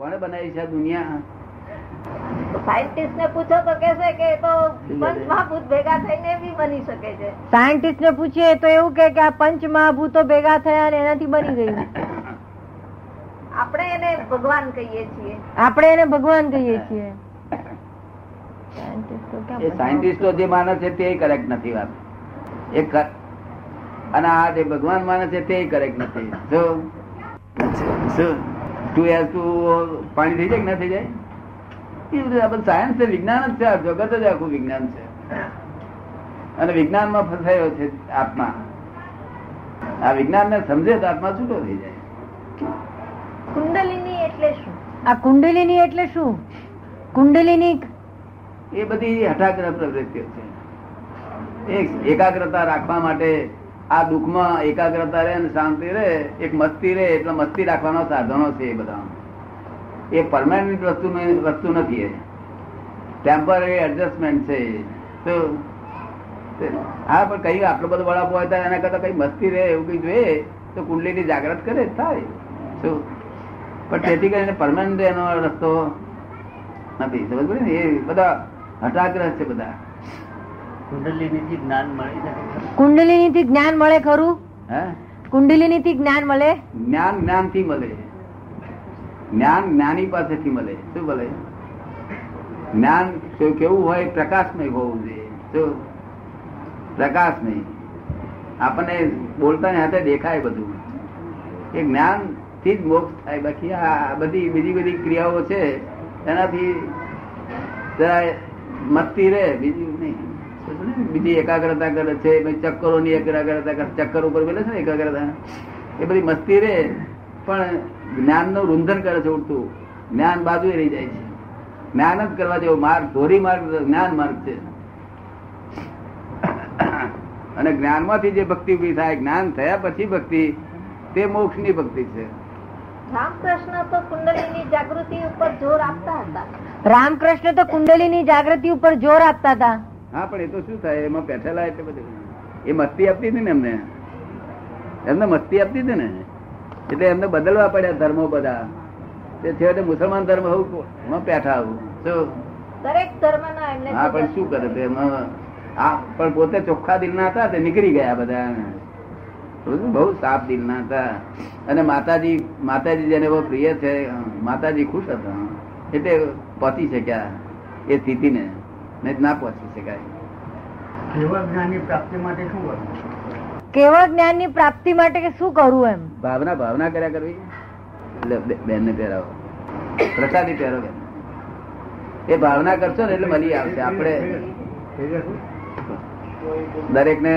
કોણે બનાવી છે દુનિયા? સાયન્ટિસ્ટ ને પૂછો તો કહેશે કે તો પંચ મહાભૂત ભેગા થઈને બી બની શકે છે. સાયન્ટિસ્ટ ને પૂછીએ તો એવું કે કે આ પંચ મહાભૂતો ભેગા થયા અને એનાથી બની ગયું. આપણે એને ભગવાન કહીએ છીએ. આપણે એને ભગવાન કહીએ છીએ? સાયન્ટિસ્ટો જે માને છે તે કરેક્ટ નથી વાત. એ અને આ જે ભગવાન માને છે તે કરેક્ટ નથી. શું? શું? ટુ એસ ટુ પાણી થઈ જાય કે ના થઈ જાય? એ બધું આ સાયન્સ છે વિજ્ઞાન જ છે આ જગત જ આખું વિજ્ઞાન છે. અને વિજ્ઞાનમાં ફસાયો છે આત્મા. આ વિજ્ઞાન ને સમજે તો આત્મા છૂટો થઈ જાય. કુંડલિની એટલે શું? આ કુંડલીની એટલે શું? કુંડલીની એ બધી હઠાગ્રહ પ્રવૃત્તિઓ છે. એકાગ્રતા રાખવા માટે આ દુઃખમાં એકાગ્રતા રહે અને શાંતિ રહે, એક મસ્તી રહે, એટલે મસ્તી રાખવાના સાધનો છે એ બધા એ પરમાનન્ટ વસ્તુ વસ્તુ નથી એ. ટેમ્પરરી એડજસ્ટમેન્ટ છે તો હા, પણ કઈ આટલો બધો વડાપો હોય તો એના કરતા કઈ મસ્તી રહે એવું કઈ જોઈએ? તો કુંડલીની જાગ્રત કરે થાય. શું? પણ તેથી કરીને પરમાનન્ટ એનો રસ્તો નથી સમજ ને? એ બધા હટાગ્રહ છે બધા. કુંડલીનીથી જ્ઞાન મળે શકે થી જ્ઞાન મળે ખરું? કુંડલીની થી જ્ઞાન મળે? જ્ઞાન જ્ઞાનથી મળે. જ્ઞાન જ્ઞાની પાસેથી મળે. શું મળે? જ્ઞાન કેવું હોય? પ્રકાશમય હોવું જોઈએ. શું? પ્રકાશમય. આપણને બોલતા હાથે દેખાય બધું. એ જ્ઞાનથી જ મોક્ષ થાય. બાકી આ બધી બીજી બધી ક્રિયાઓ છે. એનાથી મસ્તી રહે બીજું નહીં? બીજી એકાગ્રતા કરે છે ચક્કરો ની એકાગ્રતા કરે ચક્કર ઉપર બોલે છે ને એકાગ્રતા? એ બધી મસ્તી રે પણ જ્ઞાનનું રૂંધન કરે છે ઉડતું. જ્ઞાન બાજુ રહી જાય છે. જ્ઞાન જ કરવા જેવો માર્ગ ધોરી માર્ગ જ્ઞાન માર્ગ છે. અને જ્ઞાનમાંથી જે ભક્તિ ઊભી થાય જ્ઞાન થયા પછી ભક્તિ તે મોક્ષની ભક્તિ છે. રામકૃષ્ણ તો કુંડલીની જાગૃતિ ઉપર જોર આપતા હતા. રામકૃષ્ણ તો કુંડલીની જાગૃતિ ઉપર જોર આપતા હતા. હા પણ એ તો શું થાય? એમાં બેઠેલા એટલે બધું. એ મસ્તી આપતી હતી ને એમને? એમને મસ્તી આપતી હતી ને? એટલે એમને બદલવા પડ્યા ધર્મો બધા. તે છેવટે મુસલમાન ધર્મ હોવું એમાં બેઠા આવું. શું? દરેક ધર્મના હા પણ શું કરે તે? એમાં આ પણ પોતે ચોખ્ખા દિલના હતા તે નીકળી ગયા બધા બહુ સાફ દિલના હતા. અને માતાજી માતાજી જેને બહુ પ્રિય છે માતાજી ખુશ હતા. એટલે પતી શક્યા એ સ્થિતિને. નહીં ના પહોંચી શકાય કેવળ જ્ઞાનની પ્રાપ્તિ માટે શું કરવું? કેવળ જ્ઞાનની પ્રાપ્તિ માટે શું કરવું એમ? ભાવના ભાવના કર્યા કરવી? બેન ને પહેરાવો. પ્રસાદી પહેરો બેન. એ ભાવના કરશો ને એટલે મળી આવશે. આપણે દરેક ને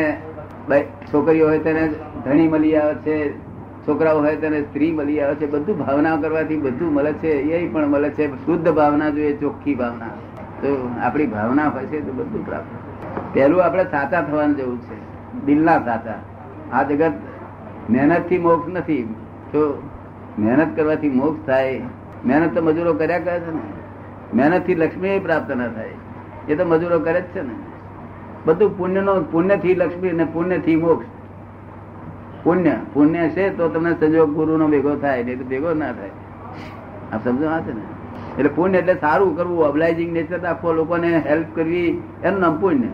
છોકરીઓ હોય તેને ધણી મળી આવે છે છોકરાઓ હોય તેને સ્ત્રી મળી આવે છે બધું ભાવના કરવાથી બધું મળે છે એ પણ મળે છે. શુદ્ધ ભાવના જોઈએ ચોખ્ખી ભાવના. તો આપણી ભાવના છે તો બધું પ્રાપ્ત પહેલું આપણે સાચા થવાનું જવું છે. દિલના સાચા. આ જગત મહેનતથી મોક્ષ નથી. જો મહેનત કરવાથી મોક્ષ થાય, મહેનત તો મજૂરો કર્યા કરે છે ને. મહેનતથી લક્ષ્મી પ્રાપ્ત ના થાય. એ તો મજૂરો કરે જ છે ને. બધું પુણ્યનો, પુણ્યથી લક્ષ્મી અને પુણ્યથી મોક્ષ. પુણ્ય પુણ્ય છે તો તમને સંજોગ ગુરુ નો ભેગો થાય, નહીં તો ભેગો ના થાય. આ સમજો આ છે ને. એટલે પુણ્ય એટલે સારું કરવું અબલાઇઝિંગ નેચર રાખવો લોકોને હેલ્પ કરવી એનું નામ પુણ્ય.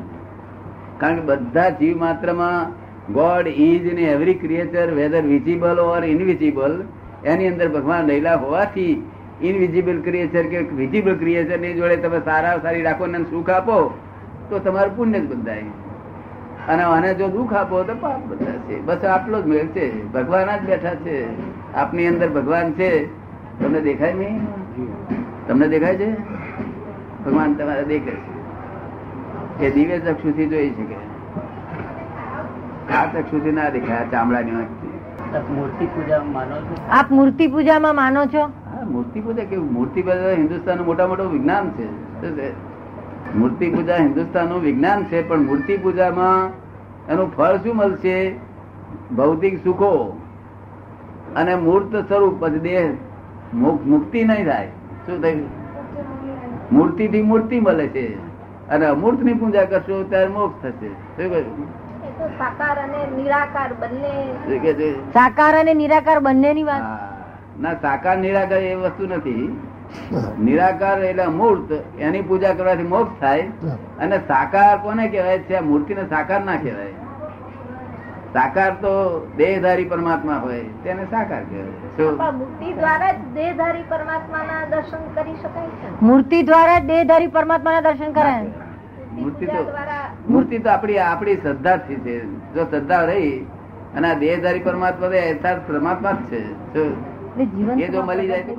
કારણ કે બધા જીવ માત્રમાં God is in every creature whether visible or invisible એની અંદર ભગવાન રહેલા હોવાથી ઇનવિઝિબલ ક્રિએચર કે વિઝિબલ ક્રિએચરની જોડે તમે સારા સારી રાખો ને સુખ આપો, તો તમારું પુણ્ય જ બંધાય. અને આને જો દુઃખ આપો તો પાપ બંધાશે બસ આટલો જ મેળ છે. ભગવાન જ બેઠા છે. આપની અંદર ભગવાન છે. તમને દેખાય નહીં? તમને દેખાય છે? ભગવાન તમારે દેખાય છે. એ દિવ્ય ચક્ષુથી જોઈ શકે આ ચક્ષુથી ના દેખાય આ ચામડાની આંખથી. આપ મૂર્તિ પૂજા માનો છો? આપ મૂર્તિ પૂજામાં માનો છો? મૂર્તિ પૂજા કેવું? મૂર્તિ પૂજા હિન્દુસ્તાન મોટા મોટું વિજ્ઞાન છે. શું છે? મૂર્તિ પૂજા હિન્દુસ્તાનનું વિજ્ઞાન છે પણ મૂર્તિ પૂજામાં એનું ફળ શું મળશે? ભૌતિક સુખો. અને મૂર્ત સ્વરૂપ દેહ મુક- મુક્તિ નહીં થાય. શું થયું? મૂર્તિ થી મૂર્તિ મળે છે. અને અમૂર્તની પૂજા કરશો ત્યારે મોક્ષ થશે. શું કહ્યું? સાકાર અને નિરાકાર બંને. સાકાર અને નિરાકાર બંનેની વાત. ના સાકાર નિરાકાર એ વસ્તુ નથી. નિરાકાર એટલે અમૂર્ત એની પૂજા કરવાથી મોક્ષ થાય. અને સાકાર કોને કહેવાય? છે મૂર્તિ મૂર્તિને સાકાર ના કહેવાય. સાકાર તો દેહધારી પરમાત્મા હોય તેને સાકાર કહેવાય. દ્વારા જ દેહધારી પરમાત્માના દર્શન કરી શકાય છે. મૂર્તિ દ્વારા જ દેહધારી પરમાત્માના દર્શન કરાય મૂર્તિ તો દ્વારા મૂર્તિ તો આપણી આપણી શ્રદ્ધાથી છે. જો શ્રદ્ધા રહી અને આ દેહધારી પરમાત્મા તો યથાર્થ પરમાત્મા જ છે. એ જો મળી જાય તો